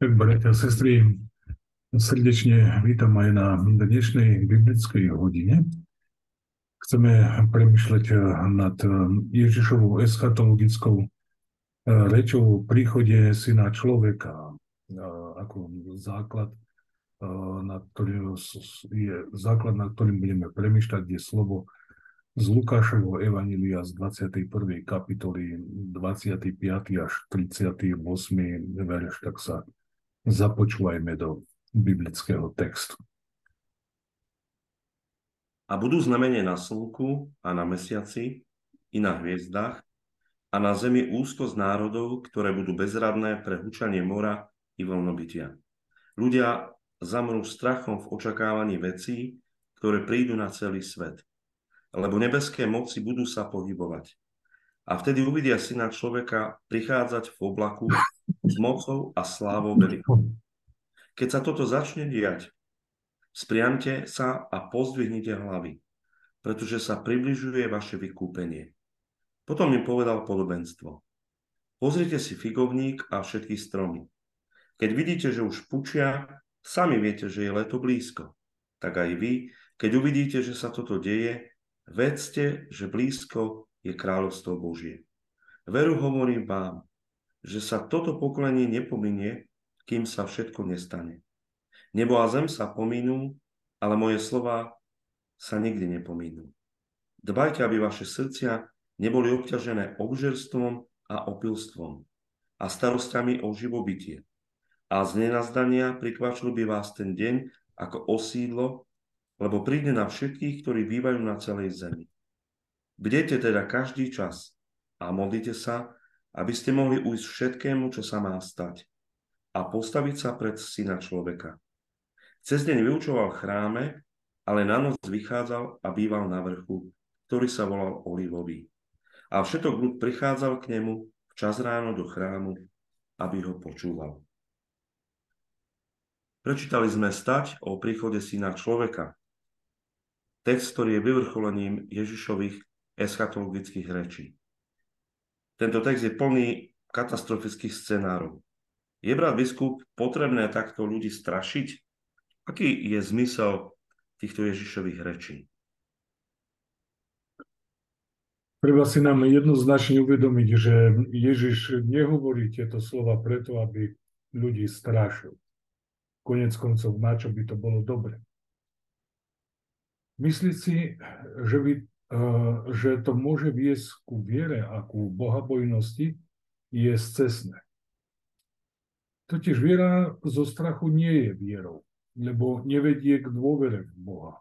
Tak, bratia a sestry, srdečne vítam aj na dnešnej biblickej hodine. Chceme premyšľať nad Ježišovou eschatologickou eh, rečou o príchode syna človeka eh, ako základ, eh, na ktorý je základ, na ktorým budeme premyšľať, je slovo z Lukášovho Evanília z 21. kapitoly 25. až 38. verš, tak sa Započúvajme do biblického textu. A budú znamenie na slnku a na mesiaci i na hviezdach a na zemi úzko z národov, ktoré budú bezradné pre hučanie mora i voľnobytia. Ľudia zamrú strachom v očakávaní vecí, ktoré prídu na celý svet. Lebo nebeské moci budú sa pohybovať. A vtedy uvidia syna človeka prichádzať v oblaku mocou a slávou veľkou. Keď sa toto začne diať, spriamte sa a pozdvihnite hlavy, pretože sa približuje vaše vykúpenie. Potom mi povedal podobenstvo. Pozrite si figovník a všetky stromy. Keď vidíte, že už pučia, sami viete, že je leto blízko. Tak aj vy, keď uvidíte, že sa toto deje, vedzte, že blízko je kráľovstvo Božie. Veru hovorím vám, že sa toto pokolenie nepominie, kým sa všetko nestane. Nebo a zem sa pominú, ale moje slova sa nikdy nepominú. Dbajte, aby vaše srdcia neboli obťažené obžerstvom a opilstvom a starostami o živobytie. A z nenazdania prikvačil by vás ten deň ako osídlo, lebo príde na všetkých, ktorí bývajú na celej zemi. Bdete teda každý čas a modlite sa, aby ste mohli ujsť všetkému, čo sa má stať a postaviť sa pred syna človeka. Cez deň vyučoval v chráme, ale na noc vychádzal a býval na vrchu, ktorý sa volal Olivový. A všetok ľud prichádzal k nemu včas ráno do chrámu, aby ho počúval. Prečítali sme stať o príchode syna človeka. Text, ktorý je vyvrcholením Ježišových eschatologických rečí. Tento text je plný katastrofických scenárov. Je, brat biskup, potrebné takto ľudí strašiť? Aký je zmysel týchto Ježišových rečí? Treba si nám jednoznačne uvedomiť, že Ježiš nehovorí tieto slova preto, aby ľudí strašil. Konec koncov, na čo by to bolo dobre. Myslíť si, že by že to môže viesť ku viere a ku bohabojnosti, je scesné. Totiž viera zo strachu nie je vierou, lebo nevedie k dôvere v Boha.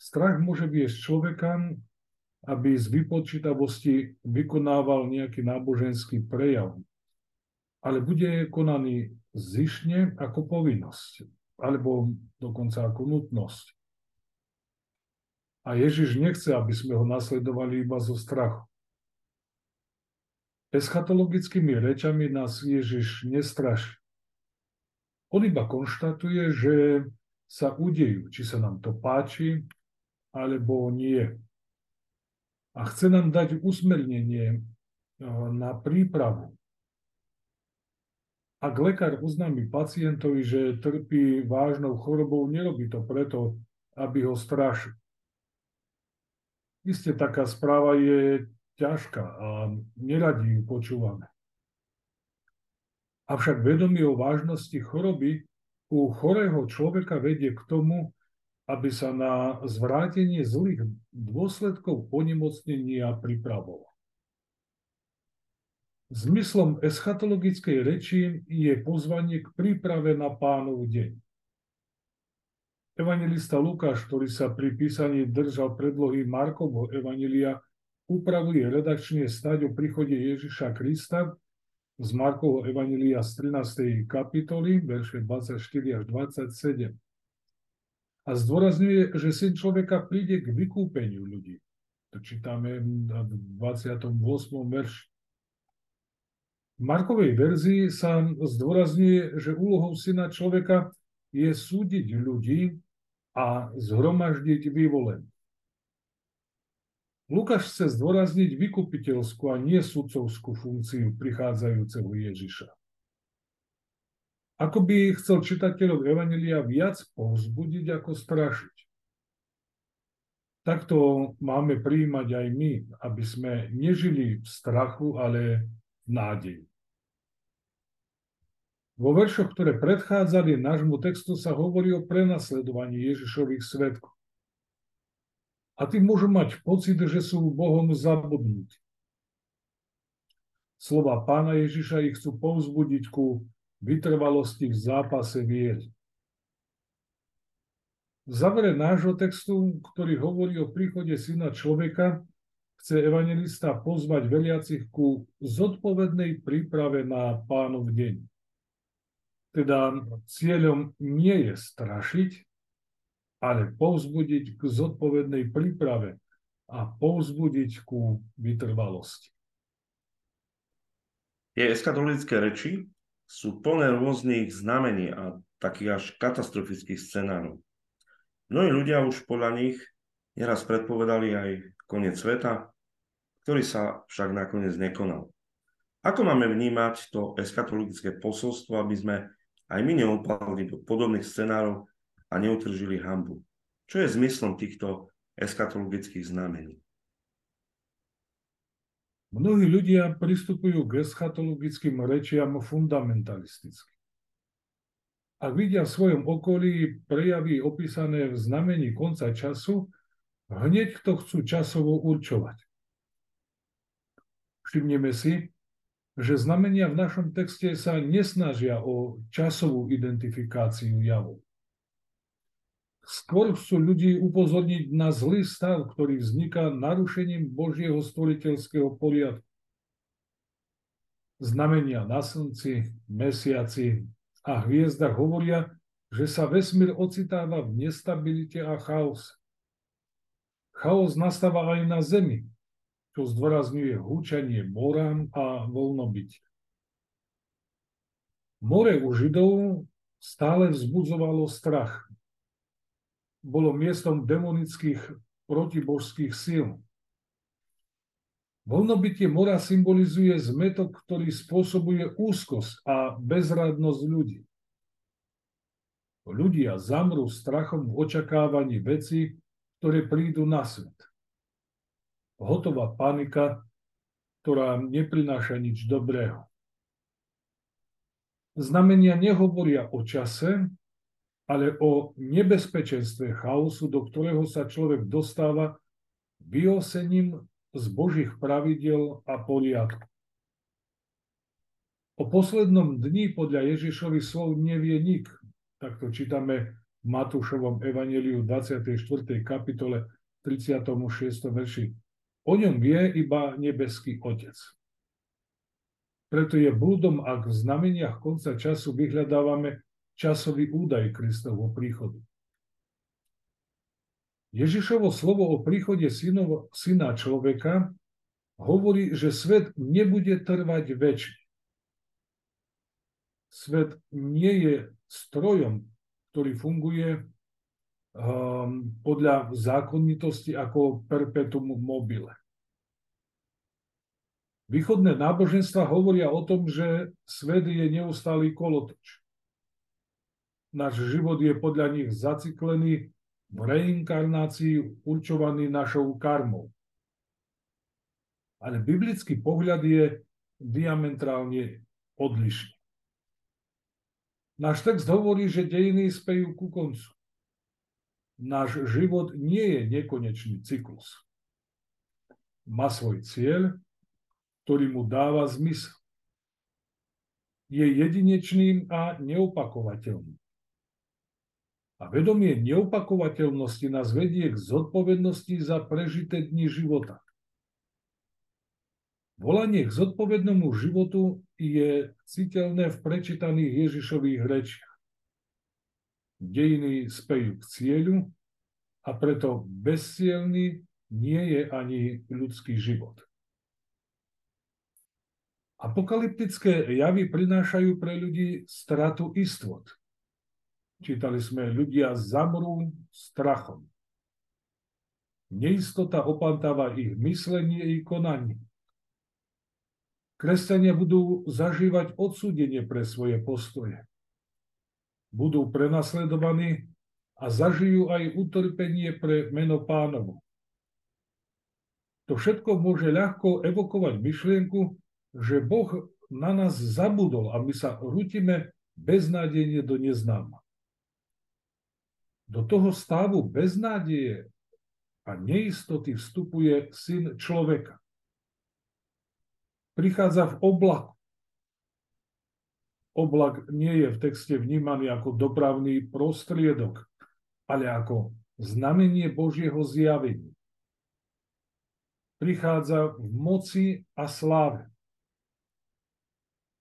Strach môže viesť človeka, aby z vypočítavosti vykonával nejaký náboženský prejav, ale bude konaný zišne ako povinnosť, alebo dokonca ako nutnosť. A Ježiš nechce, aby sme ho nasledovali iba zo strachu. Eschatologickými rečami nás Ježiš nestraší. On iba konštatuje, že sa udejú, či sa nám to páči, alebo nie. A chce nám dať usmernenie eh, na prípravu. Ak lekár uznámi pacientovi, že trpí vážnou chorobou, nerobí to preto, aby ho strašil. Isté taká správa je ťažká a neradi ju počúvame. Avšak vedomie o vážnosti choroby u chorého človeka vedie k tomu, aby sa na zvrátenie zlých dôsledkov onemocnenia pripravoval. Zmyslom eschatologickej reči je pozvanie k príprave na pánov deň. Evangelista Lukáš, ktorý sa pri písaní držal predlohy Markovho Evangelia, upravuje redakčne stať o príchode Ježiša Krista z Markovho Evangelia z 13. kapitoly, verše 24 až 27. A zdôrazňuje, že syn človeka príde k vykúpeniu ľudí. To čítame v 28. verši. V Markovej verzii sa zdôrazňuje, že úlohou syna človeka je súdiť ľudí a zhromaždiť vyvolených. Lukáš chce zdôrazniť vykupiteľskú a nie sudcovskú funkciu prichádzajúceho Ježiša. Ako by chcel čitateľov Evangelia viac povzbudiť ako strašiť. Takto máme prijímať aj my, aby sme nežili v strachu, ale v nádeji. Vo veršoch, ktoré predchádzali nášmu textu, sa hovorí o prenasledovaní Ježišových svetkov. A tí môžu mať pocit, že sú Bohom zabudnutí. Slova pána Ježiša ich chcú povzbudiť ku vytrvalosti v zápase viery. V závere nášho textu, ktorý hovorí o príchode syna človeka, chce evangelista pozvať veriacich ku zodpovednej príprave na pánov deň. Teda cieľom nie je strašiť, ale povzbudiť k zodpovednej príprave a povzbudiť ku vytrvalosti. Tie eskatologické reči sú plné rôznych znamení a takých až katastrofických scenárov. Mnohí ľudia už podľa nich neraz predpovedali aj koniec sveta, ktorý sa však nakoniec nekonal. Ako máme vnímať to eskatologické posolstvo, aby sme aj my neopadli do podobných scenárov a neutržili hambu. Čo je zmyslom týchto eskatologických znamení? Mnohí ľudia pristupujú k eschatologickým rečiam fundamentalisticky. Ak vidia v svojom okolí prejavy opísané v znamení konca času, hneď to chcú časovo určovať. Všimneme si, že znamenia v našom texte sa nesnažia o časovú identifikáciu javov. Skôr chcú ľudí upozorniť na zlý stav, ktorý vzniká narušením Božieho stvoriteľského poriadku. Znamenia na slnci, mesiaci a hviezdach hovoria, že sa vesmír ocitáva v nestabilite a chaose. Chaos nastáva aj na Zemi, čo zdôrazňuje húčanie morám a voľnobytie. More u Židov stále vzbudzovalo strach. Bolo miestom demonických protibožských síl. Voľnobytie mora symbolizuje zmetok, ktorý spôsobuje úzkosť a bezradnosť ľudí. Ľudia zamrú strachom v očakávaní veci, ktoré prídu na svet hotová panika, ktorá neprináša nič dobrého. Znamenia nehovoria o čase, ale o nebezpečenstve chaosu, do ktorého sa človek dostáva vyosením z Božích pravidel a poriadku. O poslednom dni podľa Ježišových slov nevie nik. Takto čítame v Matúšovom evaneliu 24. kapitole 36. verši. O ňom vie iba nebeský Otec. Preto je blúdom, ak v znameniach konca času vyhľadávame časový údaj Kristovho príchodu. Ježišovo slovo o príchode synov, syna človeka hovorí, že svet nebude trvať väčšine. Svet nie je strojom, ktorý funguje um, podľa zákonitosti ako perpetuum mobile. Východné náboženstva hovoria o tom, že svet je neustály kolotoč. Náš život je podľa nich zaciklený v reinkarnácii určovaný našou karmou. Ale biblický pohľad je diametrálne odlišný. Náš text hovorí, že dejiny spejú ku koncu náš život nie je nekonečný cyklus. Má svoj cieľ, ktorý mu dáva zmysel. Je jedinečným a neopakovateľným. A vedomie neopakovateľnosti nás vedie k zodpovednosti za prežité dni života. Volanie k zodpovednému životu je citeľné v prečítaných Ježišových rečiach dejiny spejú k cieľu a preto bezcielný nie je ani ľudský život. Apokalyptické javy prinášajú pre ľudí stratu istot. Čítali sme, ľudia zamrú strachom. Neistota opantáva ich myslenie i konanie. Kresťania budú zažívať odsúdenie pre svoje postoje budú prenasledovaní a zažijú aj utrpenie pre meno pánovo. To všetko môže ľahko evokovať myšlienku, že Boh na nás zabudol a my sa rutíme beznádejne do neznáma. Do toho stavu beznádeje a neistoty vstupuje syn človeka. Prichádza v oblaku. Oblak nie je v texte vnímaný ako dopravný prostriedok, ale ako znamenie Božieho zjavenia. Prichádza v moci a sláve.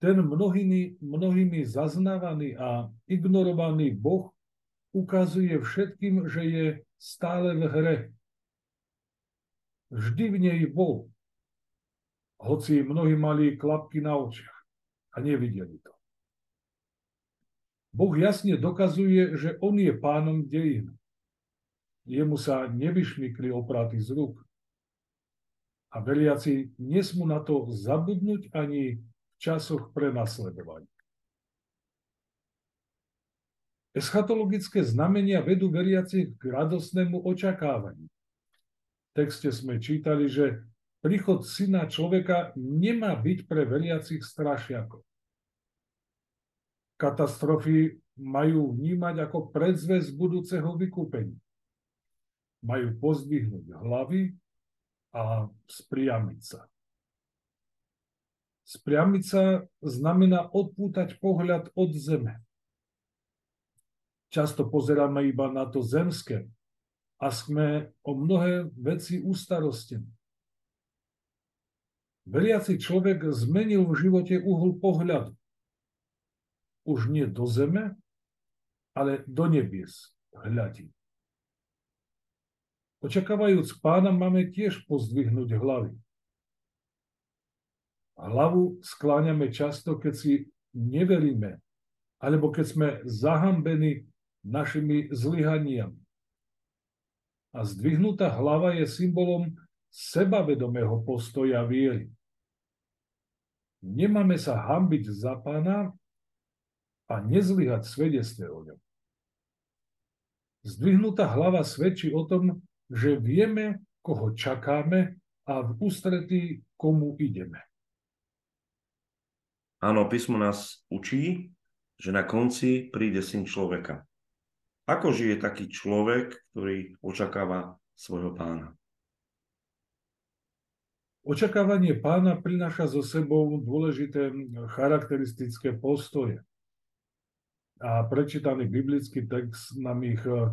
Ten mnohými, mnohými zaznávaný a ignorovaný Boh ukazuje všetkým, že je stále v hre. Vždy v nej bol, hoci mnohí mali klapky na očiach a nevideli to. Boh jasne dokazuje, že on je pánom dejín. Jemu sa nevyšmykli opraty z rúk. A veriaci nesmú na to zabudnúť ani časoch prenasledovania. Eschatologické znamenia vedú veriacich k radosnému očakávaniu. V texte sme čítali, že príchod syna človeka nemá byť pre veriacich strašiakov katastrofy majú vnímať ako predzvesť budúceho vykúpenia. Majú pozdvihnúť hlavy a spriamiť sa. Spriamiť sa znamená odpútať pohľad od zeme. Často pozeráme iba na to zemské a sme o mnohé veci ustarostení. Veriaci človek zmenil v živote uhol pohľadu už nie do zeme, ale do nebies hľadí. Očakávajúc pána, máme tiež pozdvihnúť hlavy. Hlavu skláňame často, keď si neveríme, alebo keď sme zahambení našimi zlyhaniami. A zdvihnutá hlava je symbolom sebavedomého postoja viery. Nemáme sa hambiť za pána, a nezlyhať svedectve o ňom. Zdvihnutá hlava svedčí o tom, že vieme, koho čakáme a v ústretí komu ideme. Áno, písmo nás učí, že na konci príde syn človeka. Ako žije taký človek, ktorý očakáva svojho pána? Očakávanie pána prináša so sebou dôležité charakteristické postoje a prečítaný biblický text nám ich e,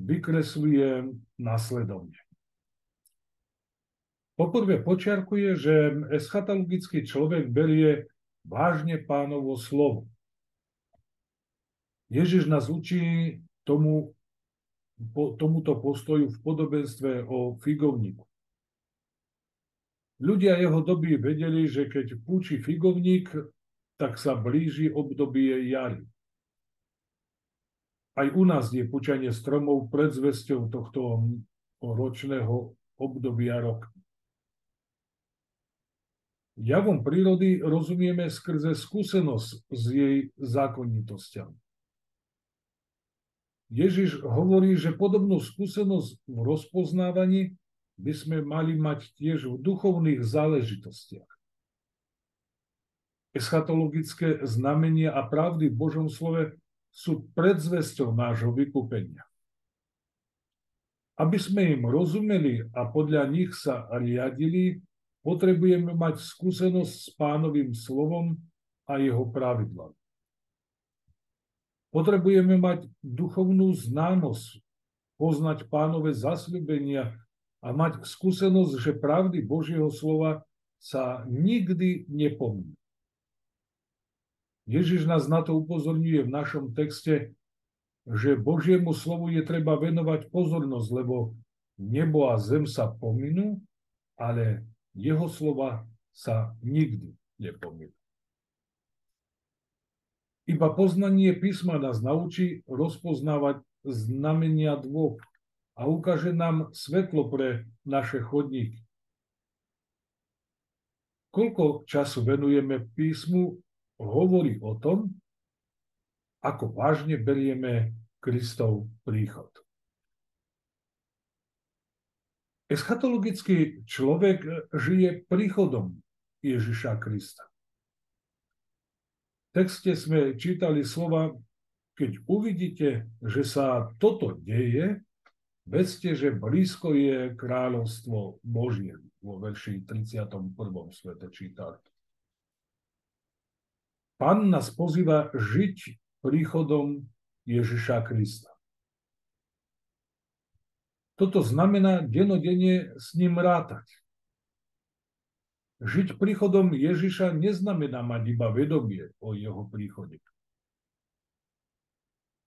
vykresluje následovne. Poprvé počiarkuje, že eschatologický človek berie vážne pánovo slovo. Ježiš nás učí tomu, po, tomuto postoju v podobenstve o figovníku. Ľudia jeho doby vedeli, že keď púči figovník, tak sa blíži obdobie jary. Aj u nás je pučanie stromov predzvesťou tohto ročného obdobia rok. Javom prírody rozumieme skrze skúsenosť s jej zákonitosťami. Ježiš hovorí, že podobnú skúsenosť v rozpoznávaní by sme mali mať tiež v duchovných záležitostiach. Eschatologické znamenia a pravdy v Božom slove sú predzvesťou nášho vykúpenia. Aby sme im rozumeli a podľa nich sa riadili, potrebujeme mať skúsenosť s pánovým slovom a jeho pravidlami. Potrebujeme mať duchovnú známosť, poznať pánové zasľubenia a mať skúsenosť, že pravdy Božieho slova sa nikdy nepomínajú. Ježiš nás na to upozorňuje v našom texte, že Božiemu slovu je treba venovať pozornosť, lebo nebo a zem sa pominú, ale jeho slova sa nikdy nepominú. Iba poznanie písma nás naučí rozpoznávať znamenia dôb a ukáže nám svetlo pre naše chodníky. Koľko času venujeme písmu hovorí o tom, ako vážne berieme Kristov príchod. Eschatologický človek žije príchodom Ježiša Krista. V texte sme čítali slova, keď uvidíte, že sa toto deje, vedzte, že blízko je kráľovstvo Božie. Vo verši 31. svete čítali. Pán nás pozýva žiť príchodom Ježiša Krista. Toto znamená denodenne s ním rátať. Žiť príchodom Ježiša neznamená mať iba vedomie o jeho príchode.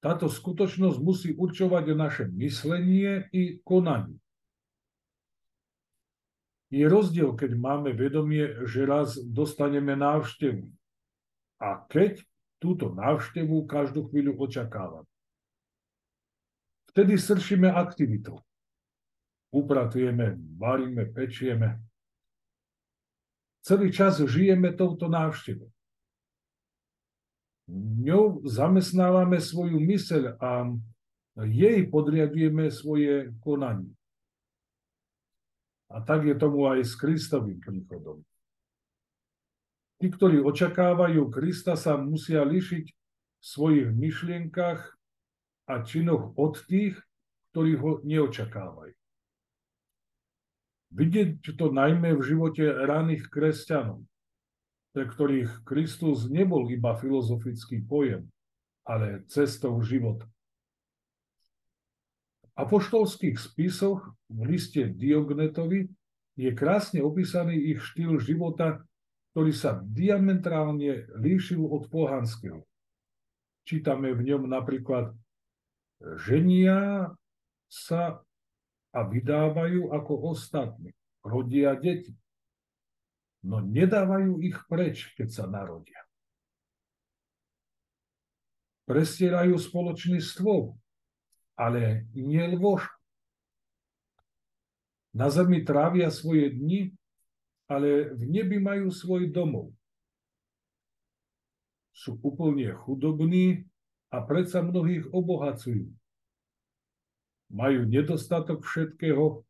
Táto skutočnosť musí určovať naše myslenie i konanie. Je rozdiel, keď máme vedomie, že raz dostaneme návštevu. A keď túto návštevu každú chvíľu očakávame. Vtedy sršíme aktivitou. Upratujeme, varíme, pečieme. Celý čas žijeme touto návštevou. Ňou zamestnávame svoju myseľ a jej podriadujeme svoje konanie. A tak je tomu aj s Kristovým príchodom. Tí, ktorí očakávajú Krista, sa musia lišiť v svojich myšlienkach a činoch od tých, ktorí ho neočakávajú. Vidieť to najmä v živote raných kresťanov, pre ktorých Kristus nebol iba filozofický pojem, ale cestou života. V apoštolských spisoch v liste Diognetovi je krásne opísaný ich štýl života ktorý sa diametrálne líšil od pohanského. Čítame v ňom napríklad, ženia sa a vydávajú ako ostatní, rodia deti, no nedávajú ich preč, keď sa narodia. Prestierajú spoločný stôl, ale nie lôž. Na zemi trávia svoje dni ale v nebi majú svoj domov. Sú úplne chudobní a predsa mnohých obohacujú. Majú nedostatok všetkého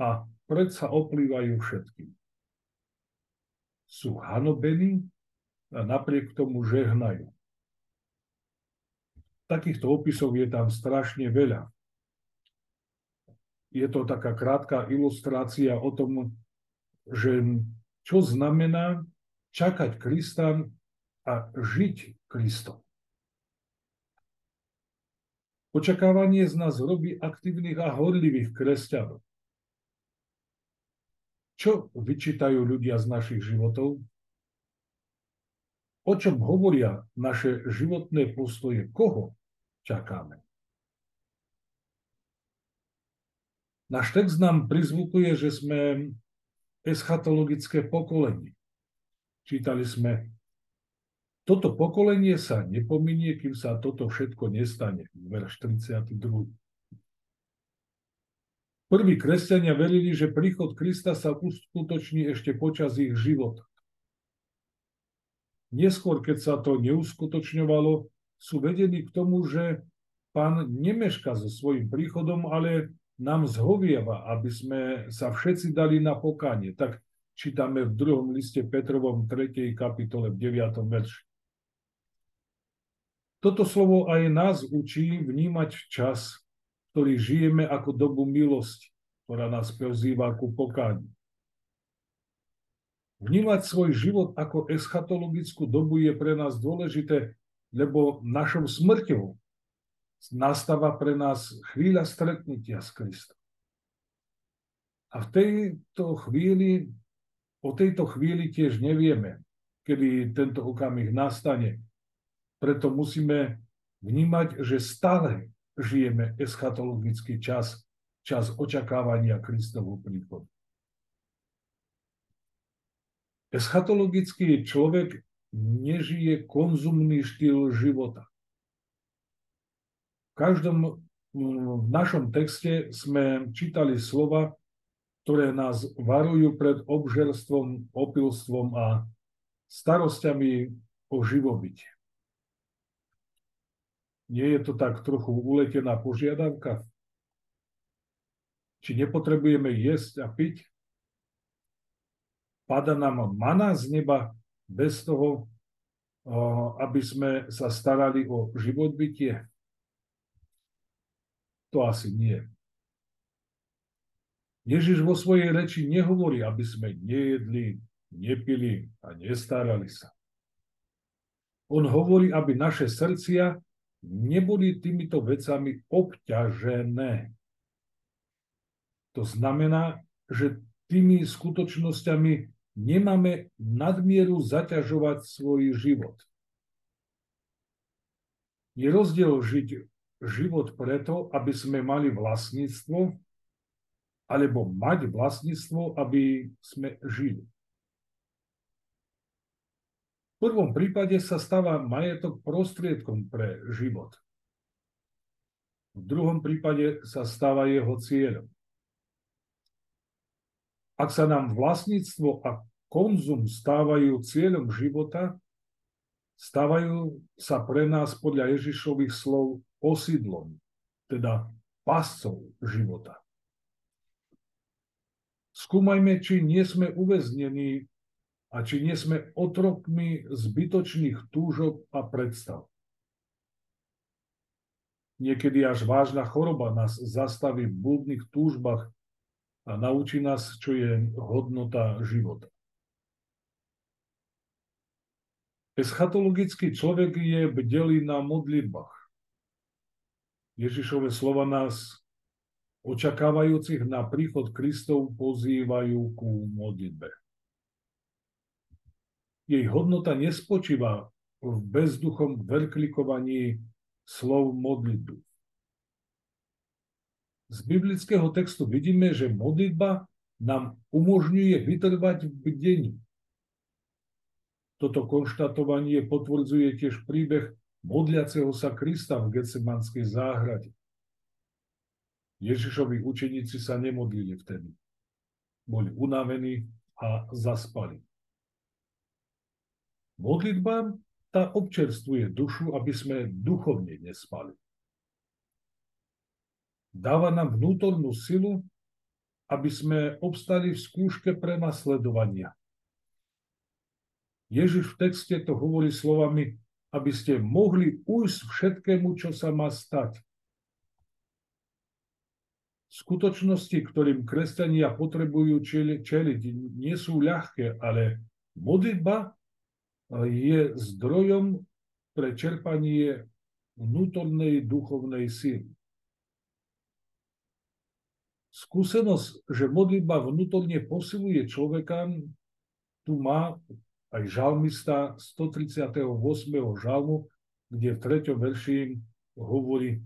a predsa oplývajú všetkým. Sú hanobení a napriek tomu žehnajú. Takýchto opisov je tam strašne veľa. Je to taká krátka ilustrácia o tom, že čo znamená čakať Krista a žiť Kristom. Očakávanie z nás robí aktívnych a horlivých kresťanov. Čo vyčítajú ľudia z našich životov? O čom hovoria naše životné postoje? Koho čakáme? Náš text nám prizvukuje, že sme eschatologické pokolenie. Čítali sme, toto pokolenie sa nepominie, kým sa toto všetko nestane. Verš 32. Prví kresťania verili, že príchod Krista sa uskutoční ešte počas ich života. Neskôr, keď sa to neuskutočňovalo, sú vedení k tomu, že pán nemeška so svojím príchodom, ale nám zhovieva, aby sme sa všetci dali na pokánie. Tak čítame v druhom liste Petrovom 3. kapitole v 9. verši. Toto slovo aj nás učí vnímať čas, ktorý žijeme ako dobu milosti, ktorá nás pozýva ku pokániu. Vnímať svoj život ako eschatologickú dobu je pre nás dôležité, lebo našou smrťou nastáva pre nás chvíľa stretnutia s Kristom. A v tejto chvíli, o tejto chvíli tiež nevieme, kedy tento okamih nastane. Preto musíme vnímať, že stále žijeme eschatologický čas, čas očakávania Kristovho príchodu. Eschatologický človek nežije konzumný štýl života každom v našom texte sme čítali slova, ktoré nás varujú pred obžerstvom, opilstvom a starosťami o živobytie. Nie je to tak trochu uletená požiadavka? Či nepotrebujeme jesť a piť? Pada nám mana z neba bez toho, aby sme sa starali o život bytie? To asi nie. Ježiš vo svojej reči nehovorí, aby sme nejedli, nepili a nestarali sa. On hovorí, aby naše srdcia neboli týmito vecami obťažené. To znamená, že tými skutočnosťami nemáme nadmieru zaťažovať svoj život. Je rozdiel žiť život preto, aby sme mali vlastníctvo, alebo mať vlastníctvo, aby sme žili. Prvom prípade sa stáva majetok prostriedkom pre život. V druhom prípade sa stáva jeho cieľom. Ak sa nám vlastníctvo a konzum stávajú cieľom života, stávajú sa pre nás podľa Ježišových slov osídlom, teda pascov života. Skúmajme, či nie sme uväznení a či nie sme otrokmi zbytočných túžob a predstav. Niekedy až vážna choroba nás zastaví v blúdnych túžbách a naučí nás, čo je hodnota života. Eschatologický človek je bdelý na modlitbách. Ježišove slova nás, očakávajúcich na príchod Kristov, pozývajú ku modlitbe. Jej hodnota nespočíva v bezduchom veľklikovaní slov modlitby z biblického textu vidíme, že modlitba nám umožňuje vytrvať v bdení. Toto konštatovanie potvrdzuje tiež príbeh modliaceho sa Krista v Getsemanskej záhrade. Ježišovi učeníci sa nemodlili vtedy. Boli unavení a zaspali. Modlitba tá občerstvuje dušu, aby sme duchovne nespali dáva nám vnútornú silu, aby sme obstali v skúške prenasledovania. Ježiš v texte to hovorí slovami, aby ste mohli ujsť všetkému, čo sa má stať. Skutočnosti, ktorým kresťania potrebujú čeliť, nie sú ľahké, ale modlitba je zdrojom pre čerpanie vnútornej duchovnej síly. Skúsenosť, že modlitba vnútorne posiluje človeka, tu má aj žalmista 138. žalmu, kde v 3. verši hovorí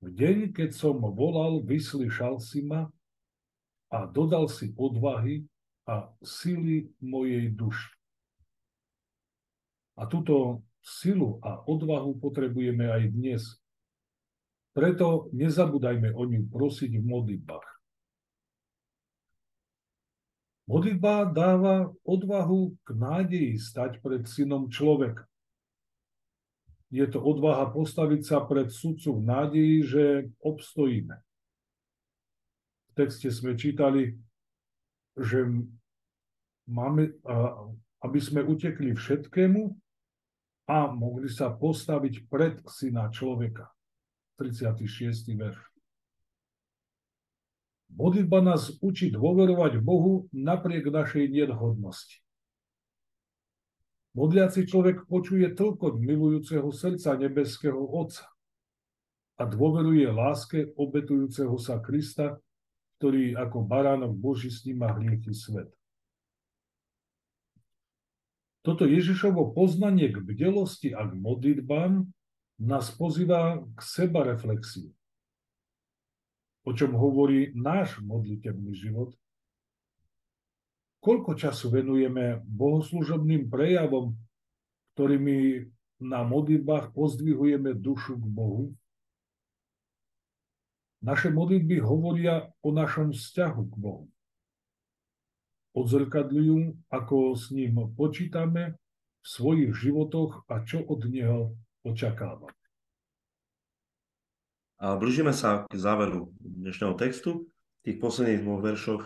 V deň, keď som volal, vyslyšal si ma a dodal si odvahy a sily mojej duši. A túto silu a odvahu potrebujeme aj dnes. Preto nezabúdajme o ňu prosiť v modlitbách. Modlitba dáva odvahu k nádeji stať pred synom človeka. Je to odvaha postaviť sa pred sudcu v nádeji, že obstojíme. V texte sme čítali, že máme, aby sme utekli všetkému a mohli sa postaviť pred syna človeka. 36. verš. Modlitba nás učí dôverovať Bohu napriek našej nedhodnosti. Modliaci človek počuje toľko milujúceho srdca nebeského Otca a dôveruje láske obetujúceho sa Krista, ktorý ako baránok Boží sníma hriechy svet. Toto Ježišovo poznanie k bdelosti a k modlitbám nás pozýva k seba reflexii. O čom hovorí náš modlitebný život? Koľko času venujeme bohoslužobným prejavom, ktorými na modlitbách pozdvihujeme dušu k Bohu? Naše modlitby hovoria o našom vzťahu k Bohu. Odzrkadľujú, ako s ním počítame v svojich životoch a čo od Neho očakávať. A blížime sa k záveru dnešného textu. V tých posledných dvoch veršoch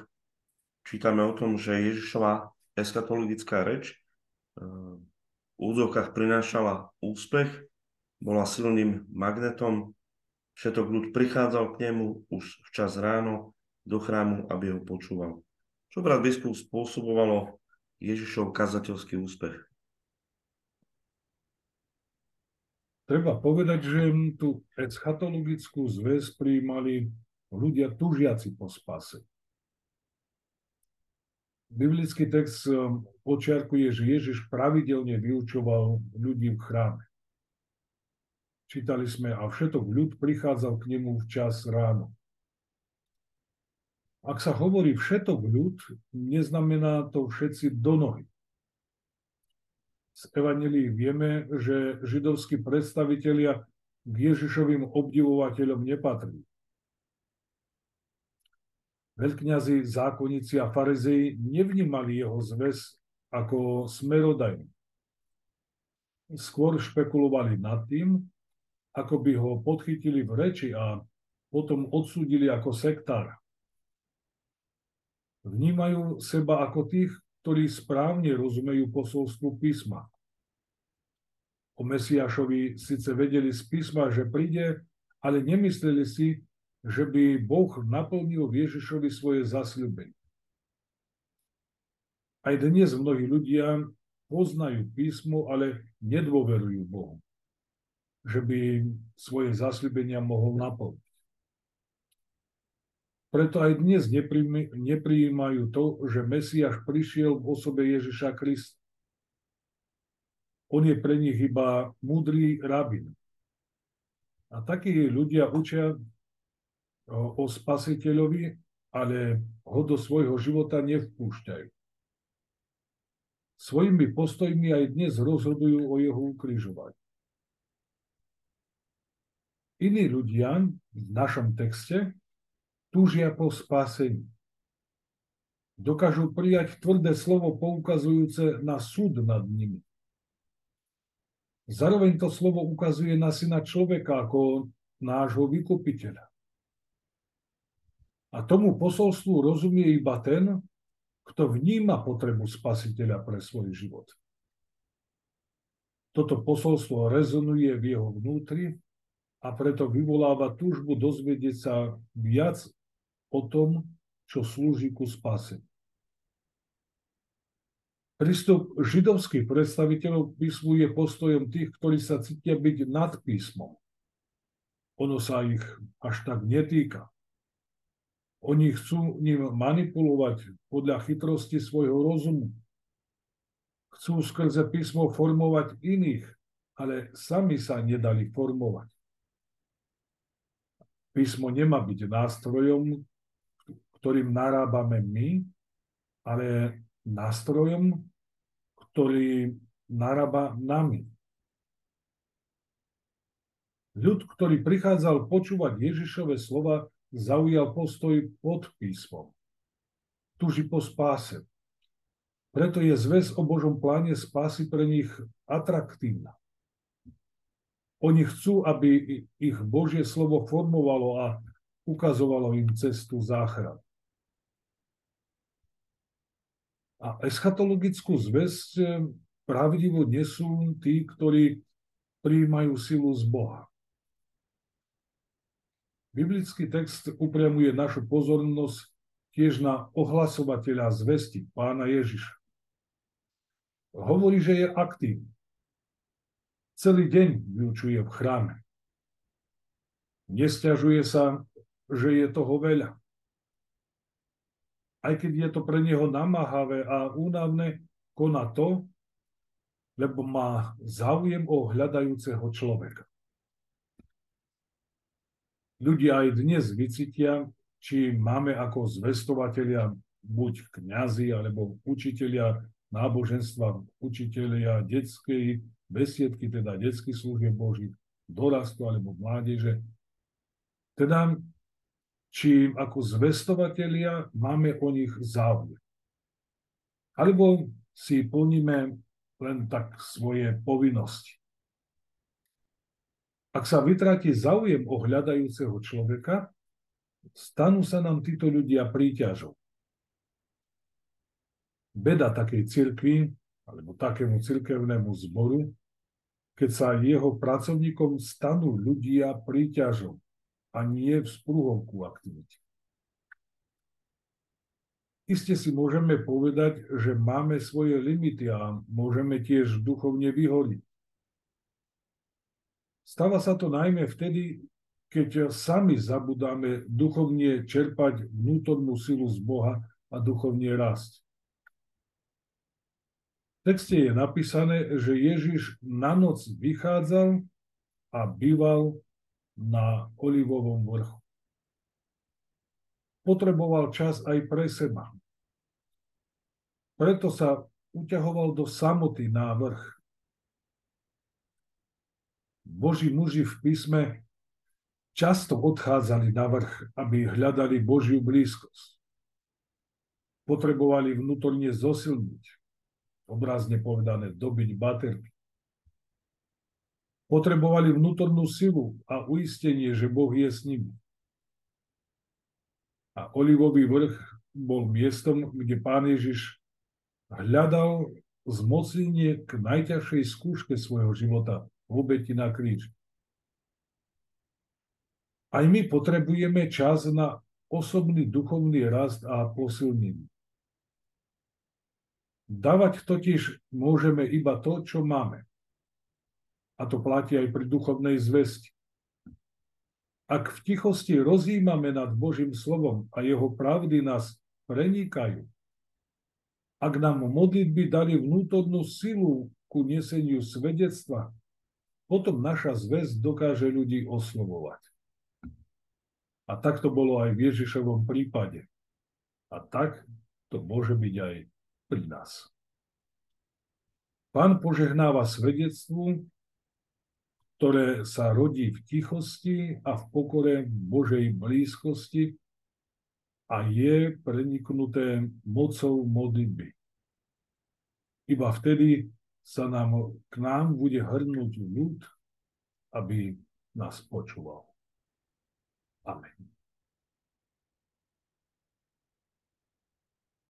čítame o tom, že Ježišova eskatologická reč v úzovkách prinášala úspech, bola silným magnetom, všetok ľud prichádzal k nemu už včas ráno do chrámu, aby ho počúval. Čo brat biskup spôsobovalo Ježišov kazateľský úspech? Treba povedať, že tú eschatologickú zväz prijímali ľudia tužiaci po spase. Biblický text eh, počiarkuje, že Ježiš pravidelne vyučoval ľudí v chráme. Čítali sme, a všetok ľud prichádzal k nemu včas ráno. Ak sa hovorí všetok ľud, neznamená to všetci do nohy. Z Evangelii vieme, že židovskí predstavitelia k Ježišovým obdivovateľom nepatrí. Veľkňazi, zákonníci a farizei nevnímali jeho zväz ako smerodajný. Skôr špekulovali nad tým, ako by ho podchytili v reči a potom odsúdili ako sektára. Vnímajú seba ako tých, ktorí správne rozumejú posolstvu písma. O Mesiašovi síce vedeli z písma, že príde, ale nemysleli si, že by Boh naplnil Ježišovi svoje zasľúbenie. Aj dnes mnohí ľudia poznajú písmo, ale nedôverujú Bohu, že by svoje zasľúbenia mohol naplniť. Preto aj dnes neprijímajú to, že Mesiáš prišiel v osobe Ježiša Krista. On je pre nich iba múdry rabin. A takí ľudia učia o spasiteľovi, ale ho do svojho života nevpúšťajú. Svojimi postojmi aj dnes rozhodujú o jeho ukrižovaní. Iní ľudia v našom texte túžia po spásení. Dokážu prijať tvrdé slovo poukazujúce na súd nad nimi. Zároveň to slovo ukazuje na syna človeka ako nášho vykupiteľa. A tomu posolstvu rozumie iba ten, kto vníma potrebu spasiteľa pre svoj život. Toto posolstvo rezonuje v jeho vnútri a preto vyvoláva túžbu dozvedieť sa viac o tom, čo slúži ku spase. Prístup židovských predstaviteľov písmu je postojom tých, ktorí sa cítia byť nad písmom. Ono sa ich až tak netýka. Oni chcú ním manipulovať podľa chytrosti svojho rozumu. Chcú skrze písmo formovať iných, ale sami sa nedali formovať. Písmo nemá byť nástrojom, ktorým narábame my, ale nástrojom, ktorý narába nami. Ľud, ktorý prichádzal počúvať Ježišove slova, zaujal postoj pod písmom. Tuži po spáse. Preto je zväz o Božom pláne spásy pre nich atraktívna. Oni chcú, aby ich Božie slovo formovalo a ukazovalo im cestu záchrany. A eschatologickú zväzť eh, pravdivo nesú tí, ktorí prijímajú silu z Boha. Biblický text upriamuje našu pozornosť tiež na ohlasovateľa zvesti, pána Ježiša. Hovorí, že je aktívny. Celý deň vyučuje v chráme. Nestiažuje sa, že je toho veľa aj keď je to pre neho namáhavé a únavné, koná to, lebo má záujem o hľadajúceho človeka. Ľudia aj dnes vycítia, či máme ako zvestovatelia buď kňazi alebo učitelia náboženstva, učitelia detskej besiedky, teda detských služieb Božích, dorastu alebo mládeže. Teda či ako zvestovatelia máme o nich záujem. Alebo si plníme len tak svoje povinnosti. Ak sa vytratí záujem o hľadajúceho človeka, stanú sa nám títo ľudia príťažou. Beda takej cirkvi, alebo takému cirkevnému zboru, keď sa jeho pracovníkom stanú ľudia príťažou a nie vzpruhom ku aktivite. Isté si môžeme povedať, že máme svoje limity a môžeme tiež duchovne vyhodiť. Stáva sa to najmä vtedy, keď sami zabudáme duchovne čerpať vnútornú silu z Boha a duchovne rásť. V texte je napísané, že Ježiš na noc vychádzal a býval na Olivovom vrchu. Potreboval čas aj pre seba. Preto sa uťahoval do samoty na vrch. Boží muži v písme často odchádzali na vrch, aby hľadali Božiu blízkosť. Potrebovali vnútorne zosilniť, obrazne povedané, dobiť baterky. Potrebovali vnútornú silu a uistenie, že Boh je s nimi. A Olivový vrch bol miestom, kde pán Ježiš hľadal zmocnenie k najťažšej skúške svojho života, obeti na kríž. Aj my potrebujeme čas na osobný duchovný rast a posilnenie. Dávať totiž môžeme iba to, čo máme. A to platí aj pri duchovnej zvesti. Ak v tichosti rozímame nad Božím slovom a jeho pravdy nás prenikajú, ak nám modlitby dali vnútornú silu ku neseniu svedectva, potom naša zväzť dokáže ľudí oslovovať. A tak to bolo aj v Ježišovom prípade. A tak to môže byť aj pri nás. Pán požehnáva svedectvu, ktoré sa rodí v tichosti a v pokore Božej blízkosti a je preniknuté mocou modlitby. Iba vtedy sa nám, k nám bude hrnúť ľud, aby nás počúval. Amen.